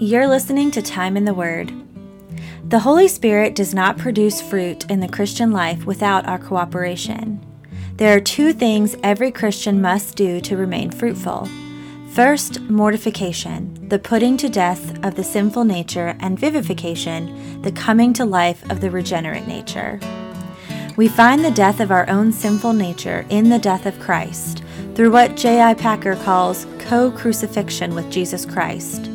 You're listening to Time in the Word. The Holy Spirit does not produce fruit in the Christian life without our cooperation. There are two things every Christian must do to remain fruitful. First, mortification, the putting to death of the sinful nature, and vivification, the coming to life of the regenerate nature. We find the death of our own sinful nature in the death of Christ through what J.I. Packer calls co crucifixion with Jesus Christ.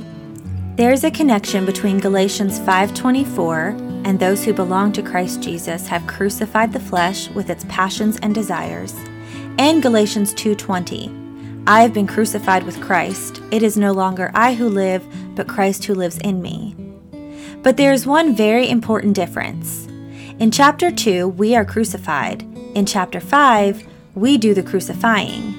There is a connection between Galatians 5:24 and those who belong to Christ Jesus have crucified the flesh with its passions and desires, and Galatians 2:20. I have been crucified with Christ. It is no longer I who live, but Christ who lives in me. But there is one very important difference. In chapter 2, we are crucified. In chapter 5, we do the crucifying.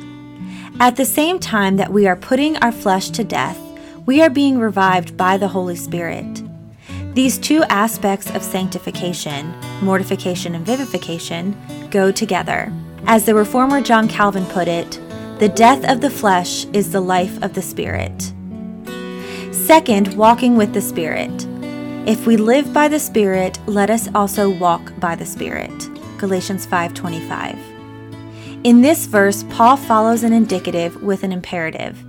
At the same time that we are putting our flesh to death, we are being revived by the Holy Spirit. These two aspects of sanctification, mortification and vivification, go together. As the reformer John Calvin put it, the death of the flesh is the life of the Spirit. Second, walking with the Spirit. If we live by the Spirit, let us also walk by the Spirit. Galatians 5:25. In this verse, Paul follows an indicative with an imperative.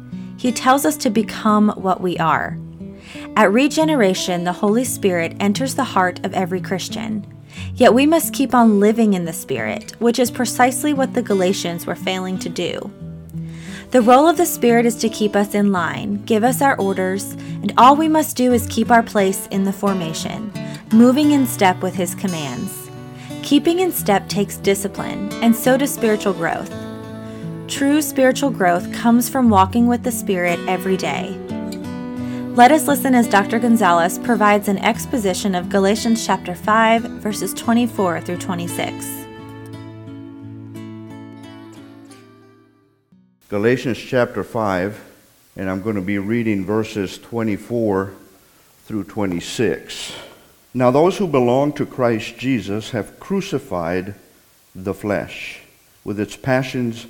He tells us to become what we are. At regeneration, the Holy Spirit enters the heart of every Christian. Yet we must keep on living in the Spirit, which is precisely what the Galatians were failing to do. The role of the Spirit is to keep us in line, give us our orders, and all we must do is keep our place in the formation, moving in step with His commands. Keeping in step takes discipline, and so does spiritual growth. True spiritual growth comes from walking with the Spirit every day. Let us listen as Dr. Gonzalez provides an exposition of Galatians chapter 5, verses 24 through 26. Galatians chapter 5, and I'm going to be reading verses 24 through 26. Now, those who belong to Christ Jesus have crucified the flesh with its passions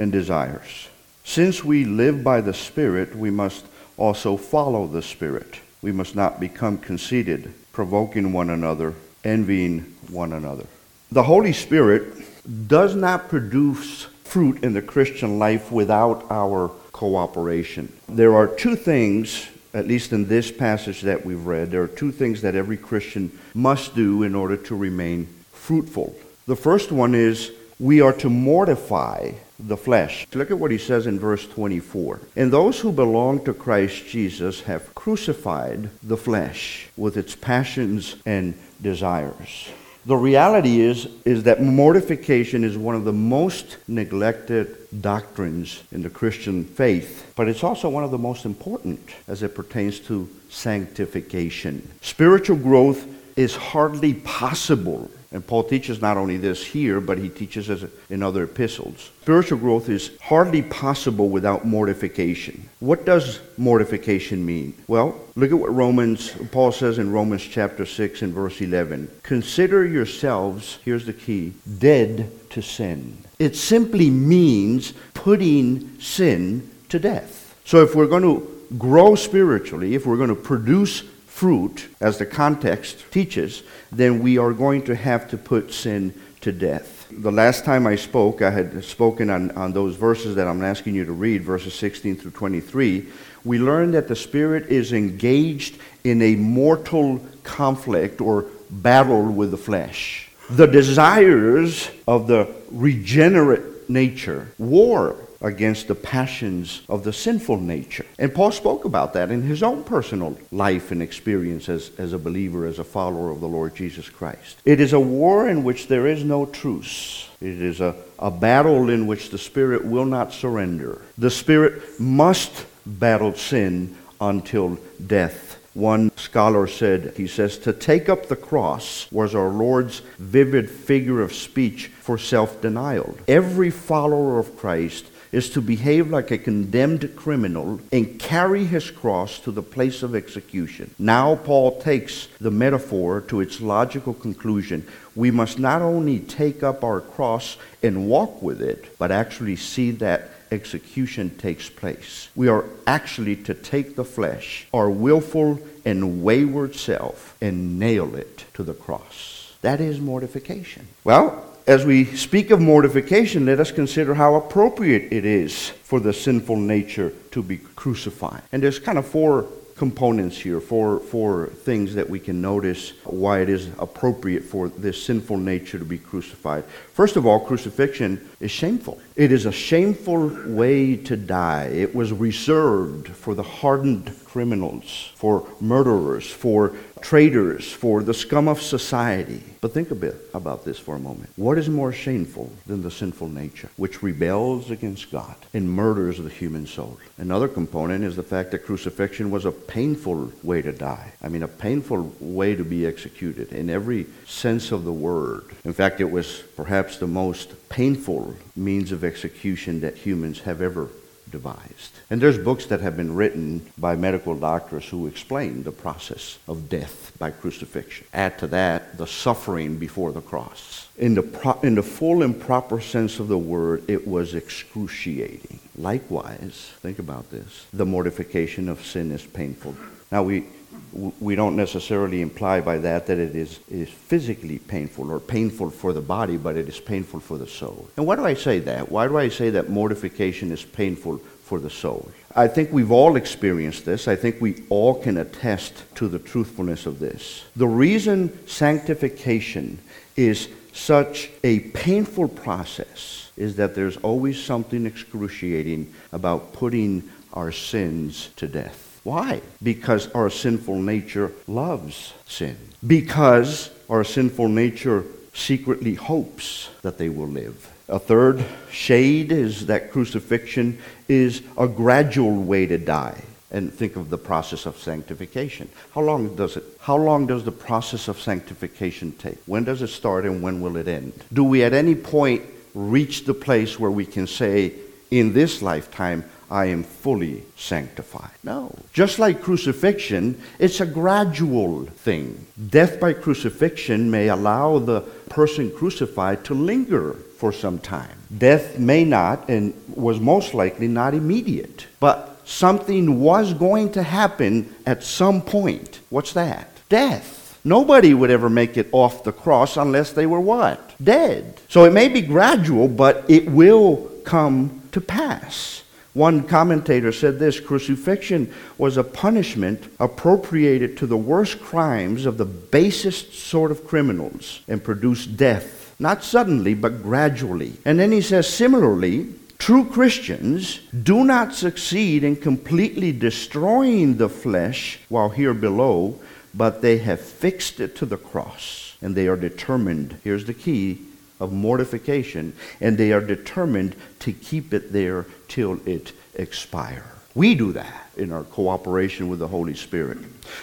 and desires. Since we live by the Spirit, we must also follow the Spirit. We must not become conceited, provoking one another, envying one another. The Holy Spirit does not produce fruit in the Christian life without our cooperation. There are two things, at least in this passage that we've read, there are two things that every Christian must do in order to remain fruitful. The first one is we are to mortify the flesh. Look at what he says in verse 24. And those who belong to Christ Jesus have crucified the flesh with its passions and desires. The reality is, is that mortification is one of the most neglected doctrines in the Christian faith, but it's also one of the most important as it pertains to sanctification. Spiritual growth is hardly possible and Paul teaches not only this here, but he teaches us in other epistles. Spiritual growth is hardly possible without mortification. What does mortification mean? Well, look at what Romans Paul says in Romans chapter 6 and verse 11. Consider yourselves, here's the key, dead to sin. It simply means putting sin to death. So if we're going to grow spiritually, if we're going to produce fruit, as the context teaches, then we are going to have to put sin to death. The last time I spoke, I had spoken on, on those verses that I'm asking you to read, verses 16 through 23. We learned that the Spirit is engaged in a mortal conflict or battle with the flesh. The desires of the regenerate nature war against the passions of the sinful nature. And Paul spoke about that in his own personal life and experience as, as a believer, as a follower of the Lord Jesus Christ. It is a war in which there is no truce. It is a, a battle in which the Spirit will not surrender. The Spirit must battle sin until death. One scholar said, he says, to take up the cross was our Lord's vivid figure of speech for self denial. Every follower of Christ is to behave like a condemned criminal and carry his cross to the place of execution. Now, Paul takes the metaphor to its logical conclusion. We must not only take up our cross and walk with it, but actually see that execution takes place. We are actually to take the flesh, our willful and wayward self, and nail it to the cross. That is mortification. Well, as we speak of mortification, let us consider how appropriate it is for the sinful nature to be crucified. And there's kind of four components here, four, four things that we can notice why it is appropriate for this sinful nature to be crucified. First of all, crucifixion is shameful. It is a shameful way to die. It was reserved for the hardened criminals, for murderers, for traitors, for the scum of society. But think a bit about this for a moment. What is more shameful than the sinful nature, which rebels against God and murders the human soul? Another component is the fact that crucifixion was a painful way to die. I mean, a painful way to be executed in every sense of the word. In fact, it was perhaps the most painful means of execution that humans have ever devised. And there's books that have been written by medical doctors who explain the process of death by crucifixion. Add to that the suffering before the cross. In the, pro- in the full and proper sense of the word, it was excruciating. Likewise, think about this the mortification of sin is painful. Now, we, we don't necessarily imply by that that it is, is physically painful or painful for the body, but it is painful for the soul. And why do I say that? Why do I say that mortification is painful for the soul? I think we've all experienced this. I think we all can attest to the truthfulness of this. The reason sanctification is such a painful process is that there's always something excruciating about putting our sins to death. Why? Because our sinful nature loves sin. Because our sinful nature secretly hopes that they will live. A third shade is that crucifixion is a gradual way to die. And think of the process of sanctification. How long does it? How long does the process of sanctification take? When does it start and when will it end? Do we at any point reach the place where we can say, in this lifetime, I am fully sanctified. No. Just like crucifixion, it's a gradual thing. Death by crucifixion may allow the person crucified to linger for some time. Death may not, and was most likely not immediate. But something was going to happen at some point. What's that? Death. Nobody would ever make it off the cross unless they were what? Dead. So it may be gradual, but it will come to pass. One commentator said this crucifixion was a punishment appropriated to the worst crimes of the basest sort of criminals and produced death, not suddenly, but gradually. And then he says, similarly, true Christians do not succeed in completely destroying the flesh while here below, but they have fixed it to the cross. And they are determined, here's the key, of mortification, and they are determined to keep it there till it expire. We do that in our cooperation with the Holy Spirit.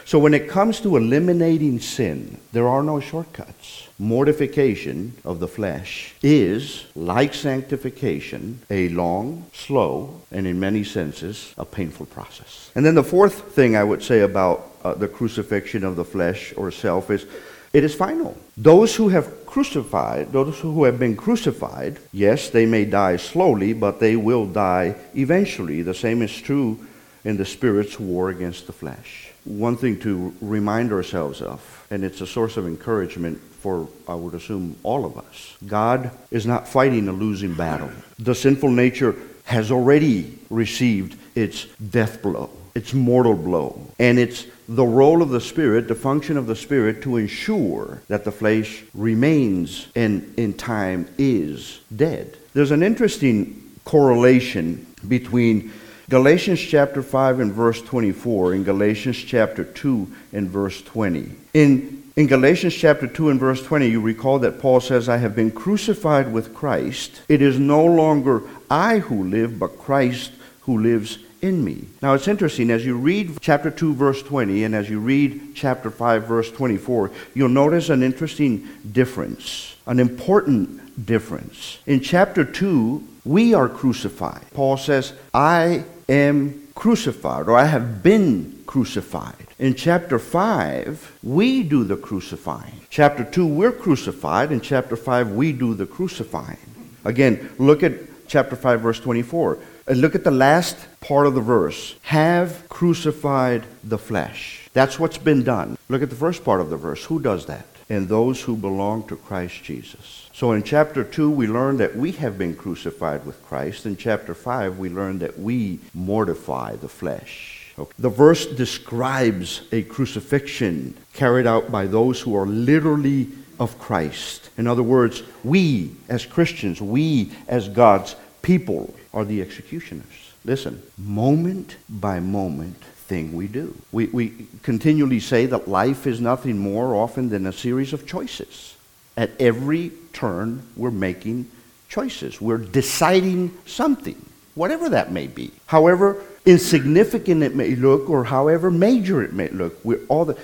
So when it comes to eliminating sin, there are no shortcuts. Mortification of the flesh is, like sanctification, a long, slow, and in many senses, a painful process. And then the fourth thing I would say about uh, the crucifixion of the flesh or self is it is final. Those who have crucified, those who have been crucified, yes, they may die slowly, but they will die eventually. The same is true in the Spirit's war against the flesh. One thing to remind ourselves of, and it's a source of encouragement for, I would assume, all of us God is not fighting a losing battle. The sinful nature has already received its death blow, its mortal blow, and it's the role of the Spirit, the function of the Spirit, to ensure that the flesh remains and in time is dead. There's an interesting correlation between Galatians chapter 5 and verse 24 and Galatians chapter 2 and verse 20. In, in Galatians chapter 2 and verse 20, you recall that Paul says, I have been crucified with Christ. It is no longer I who live, but Christ who lives in me. Now it's interesting, as you read chapter 2, verse 20, and as you read chapter 5, verse 24, you'll notice an interesting difference, an important difference. In chapter 2, we are crucified. Paul says, I am crucified, or I have been crucified. In chapter 5, we do the crucifying. Chapter 2, we're crucified. In chapter 5, we do the crucifying. Again, look at chapter 5, verse 24. Look at the last part of the verse. Have crucified the flesh. That's what's been done. Look at the first part of the verse. Who does that? And those who belong to Christ Jesus. So in chapter 2, we learn that we have been crucified with Christ. In chapter 5, we learn that we mortify the flesh. Okay. The verse describes a crucifixion carried out by those who are literally of Christ. In other words, we as Christians, we as God's people are the executioners. Listen, moment by moment thing we do. We, we continually say that life is nothing more often than a series of choices. At every turn, we're making choices. We're deciding something, whatever that may be. However insignificant it may look, or however major it may look, we're all the,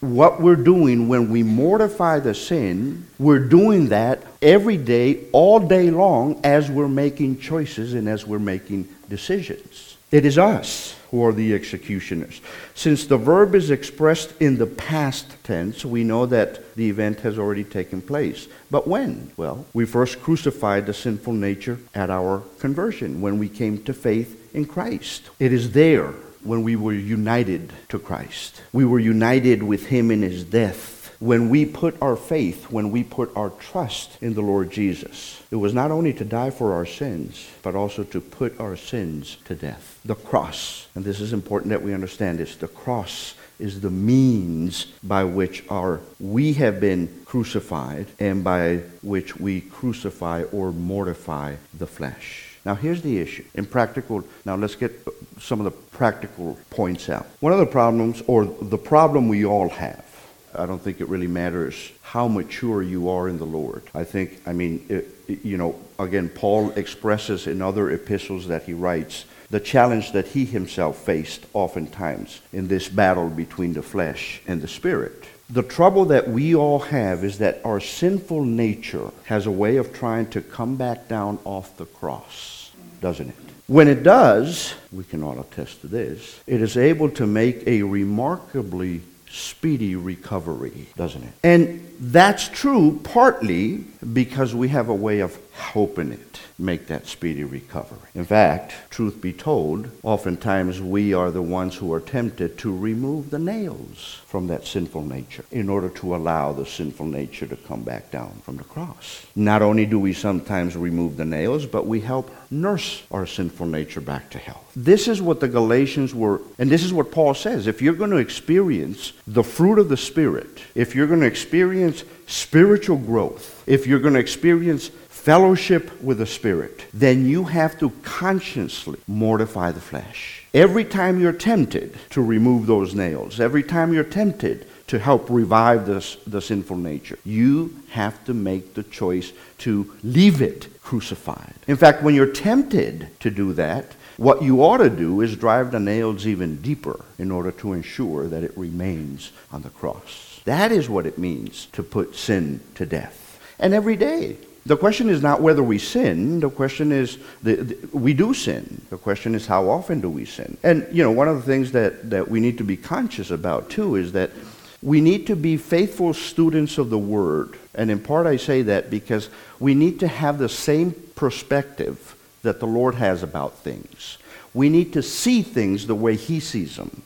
what we're doing when we mortify the sin, we're doing that every day, all day long, as we're making choices and as we're making decisions. It is us who are the executioners. Since the verb is expressed in the past tense, we know that the event has already taken place. But when? Well, we first crucified the sinful nature at our conversion, when we came to faith in Christ. It is there when we were united to Christ. We were united with him in his death. When we put our faith, when we put our trust in the Lord Jesus, it was not only to die for our sins, but also to put our sins to death. The cross, and this is important that we understand this, the cross is the means by which our we have been crucified and by which we crucify or mortify the flesh. Now, here's the issue. In practical, now let's get some of the practical points out. One of the problems, or the problem we all have, I don't think it really matters how mature you are in the Lord. I think, I mean, it, you know, again, Paul expresses in other epistles that he writes the challenge that he himself faced oftentimes in this battle between the flesh and the spirit. The trouble that we all have is that our sinful nature has a way of trying to come back down off the cross, doesn't it? When it does, we can all attest to this, it is able to make a remarkably speedy recovery, doesn't it? And that's true partly because we have a way of helping it make that speedy recovery. In fact, truth be told, oftentimes we are the ones who are tempted to remove the nails from that sinful nature in order to allow the sinful nature to come back down from the cross. Not only do we sometimes remove the nails, but we help nurse our sinful nature back to health. This is what the Galatians were, and this is what Paul says. If you're going to experience the fruit of the Spirit, if you're going to experience spiritual growth, if you're going to experience fellowship with the Spirit, then you have to consciously mortify the flesh. Every time you're tempted to remove those nails, every time you're tempted to help revive this, the sinful nature, you have to make the choice to leave it crucified. In fact, when you're tempted to do that, what you ought to do is drive the nails even deeper in order to ensure that it remains on the cross. That is what it means to put sin to death. And every day, the question is not whether we sin. The question is, the, the, we do sin. The question is, how often do we sin? And, you know, one of the things that, that we need to be conscious about, too, is that we need to be faithful students of the Word. And in part, I say that because we need to have the same perspective that the Lord has about things. We need to see things the way He sees them.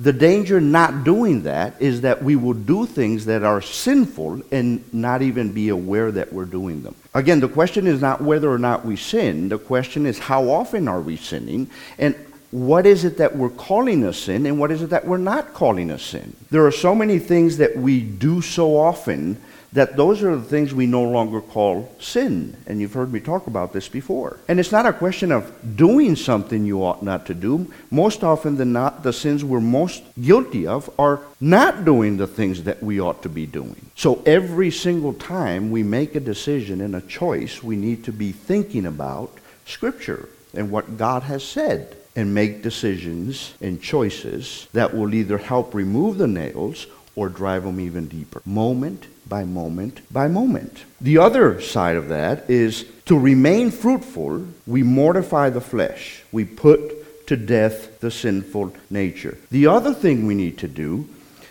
The danger not doing that is that we will do things that are sinful and not even be aware that we're doing them. Again, the question is not whether or not we sin. The question is how often are we sinning and what is it that we're calling a sin and what is it that we're not calling a sin. There are so many things that we do so often that those are the things we no longer call sin. And you've heard me talk about this before. And it's not a question of doing something you ought not to do. Most often than not, the sins we're most guilty of are not doing the things that we ought to be doing. So every single time we make a decision and a choice, we need to be thinking about Scripture and what God has said and make decisions and choices that will either help remove the nails or drive them even deeper. Moment by moment by moment. The other side of that is to remain fruitful, we mortify the flesh. We put to death the sinful nature. The other thing we need to do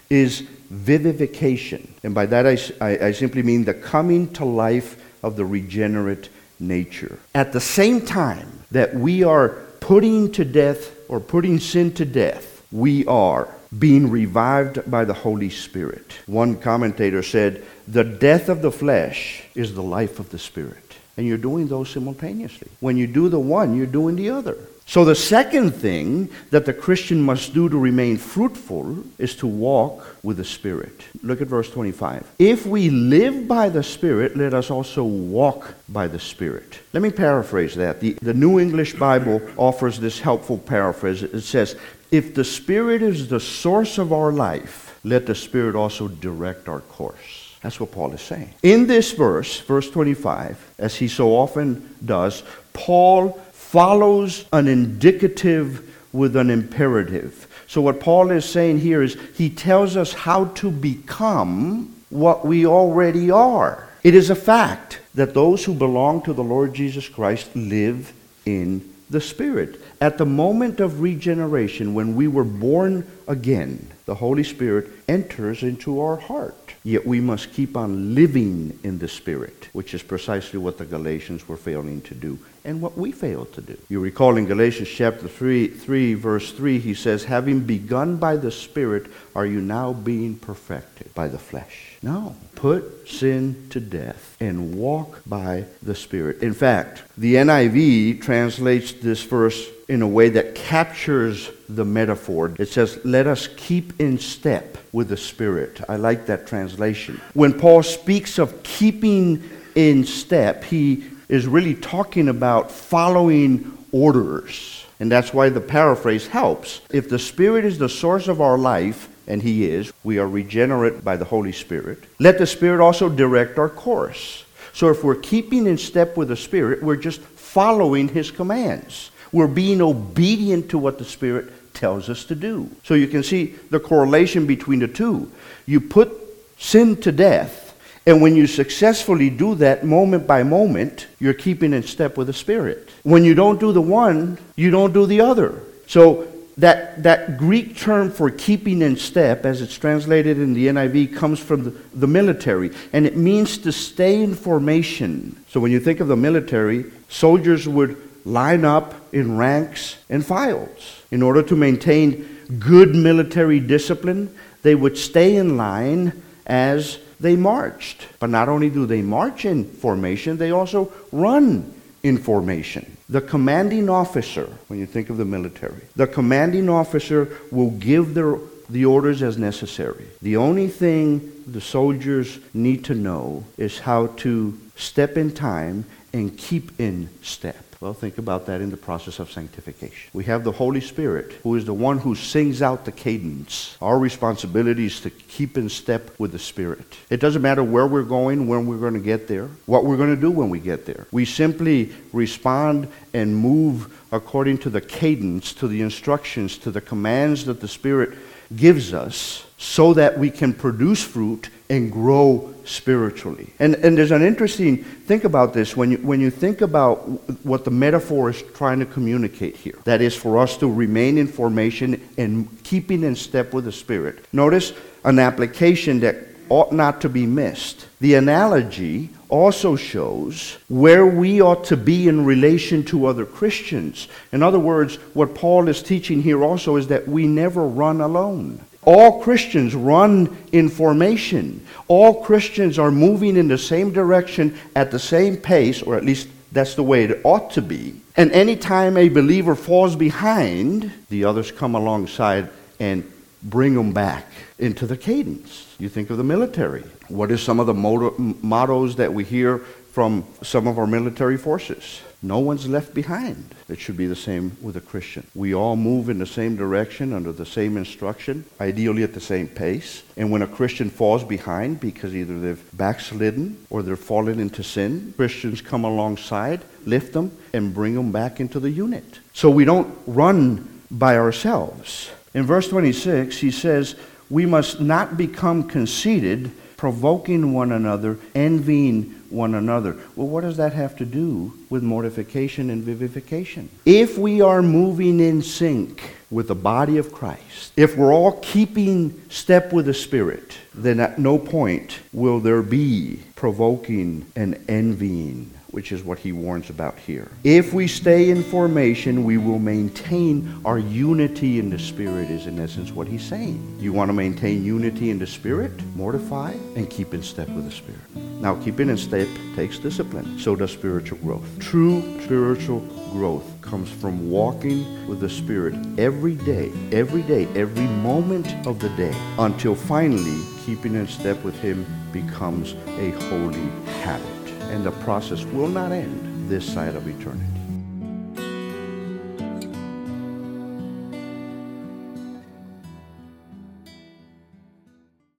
is vivification. And by that I, I, I simply mean the coming to life of the regenerate nature. At the same time that we are putting to death or putting sin to death, we are being revived by the Holy Spirit. One commentator said, The death of the flesh is the life of the Spirit. And you're doing those simultaneously. When you do the one, you're doing the other. So, the second thing that the Christian must do to remain fruitful is to walk with the Spirit. Look at verse 25. If we live by the Spirit, let us also walk by the Spirit. Let me paraphrase that. The, the New English Bible offers this helpful paraphrase. It says, If the Spirit is the source of our life, let the Spirit also direct our course. That's what Paul is saying. In this verse, verse 25, as he so often does, Paul follows an indicative with an imperative. So, what Paul is saying here is he tells us how to become what we already are. It is a fact that those who belong to the Lord Jesus Christ live in the Spirit. At the moment of regeneration, when we were born again, the Holy Spirit enters into our heart. Yet we must keep on living in the Spirit, which is precisely what the Galatians were failing to do and what we failed to do. You recall in Galatians chapter 3, 3, verse 3, he says, Having begun by the Spirit, are you now being perfected by the flesh? No. Put sin to death and walk by the Spirit. In fact, the NIV translates this verse in a way that captures the metaphor. It says, Let us keep in step with the Spirit. I like that translation. When Paul speaks of keeping in step, he is really talking about following orders. And that's why the paraphrase helps. If the Spirit is the source of our life, and He is, we are regenerate by the Holy Spirit, let the Spirit also direct our course. So if we're keeping in step with the Spirit, we're just following His commands. We're being obedient to what the Spirit tells us to do. So you can see the correlation between the two. You put sin to death, and when you successfully do that moment by moment, you're keeping in step with the Spirit. When you don't do the one, you don't do the other. So that, that Greek term for keeping in step, as it's translated in the NIV, comes from the, the, military, and it means to stay in formation. So when you think of the military, soldiers would line up in ranks and files. In order to maintain good military discipline, they would stay in line as they marched. But not only do they march in formation, they also run in formation. The commanding officer, when you think of the military, the commanding officer will give their, the orders as necessary. The only thing the soldiers need to know is how to step in time and keep in step. Well, think about that in the process of sanctification. We have the Holy Spirit, who is the one who sings out the cadence. Our responsibility is to keep in step with the Spirit. It doesn't matter where we're going, when we're going to get there, what we're going to do when we get there. We simply respond and move according to the cadence, to the instructions, to the commands that the Spirit gives us so that we can produce fruit and grow spiritually. And, and there's an interesting, think about this, when you, when you think about what the metaphor is trying to communicate here, that is for us to remain in formation and keeping in step with the Spirit. Notice an application that ought not to be missed. The analogy also shows where we ought to be in relation to other Christians. In other words, what Paul is teaching here also is that we never run alone. All Christians run in formation. All Christians are moving in the same direction at the same pace, or at least that's the way it ought to be. And anytime a believer falls behind, the others come alongside and bring them back into the cadence. You think of the military. What are some of the motto- mottos that we hear from some of our military forces? No one's left behind. It should be the same with a Christian. We all move in the same direction under the same instruction, ideally at the same pace. And when a Christian falls behind because either they've backslidden or they're fallen into sin, Christians come alongside, lift them, and bring them back into the unit. So we don't run by ourselves. In verse 26, he says, We must not become conceited, provoking one another, envying one another. Well, what does that have to do with mortification and vivification? If we are moving in sync with the body of Christ, if we're all keeping step with the Spirit, then at no point will there be provoking and envying which is what he warns about here. If we stay in formation, we will maintain our unity in the Spirit, is in essence what he's saying. You want to maintain unity in the Spirit? Mortify and keep in step with the Spirit. Now, keeping in step takes discipline. So does spiritual growth. True spiritual growth comes from walking with the Spirit every day, every day, every moment of the day, until finally keeping in step with Him becomes a holy habit. And the process will not end this side of eternity.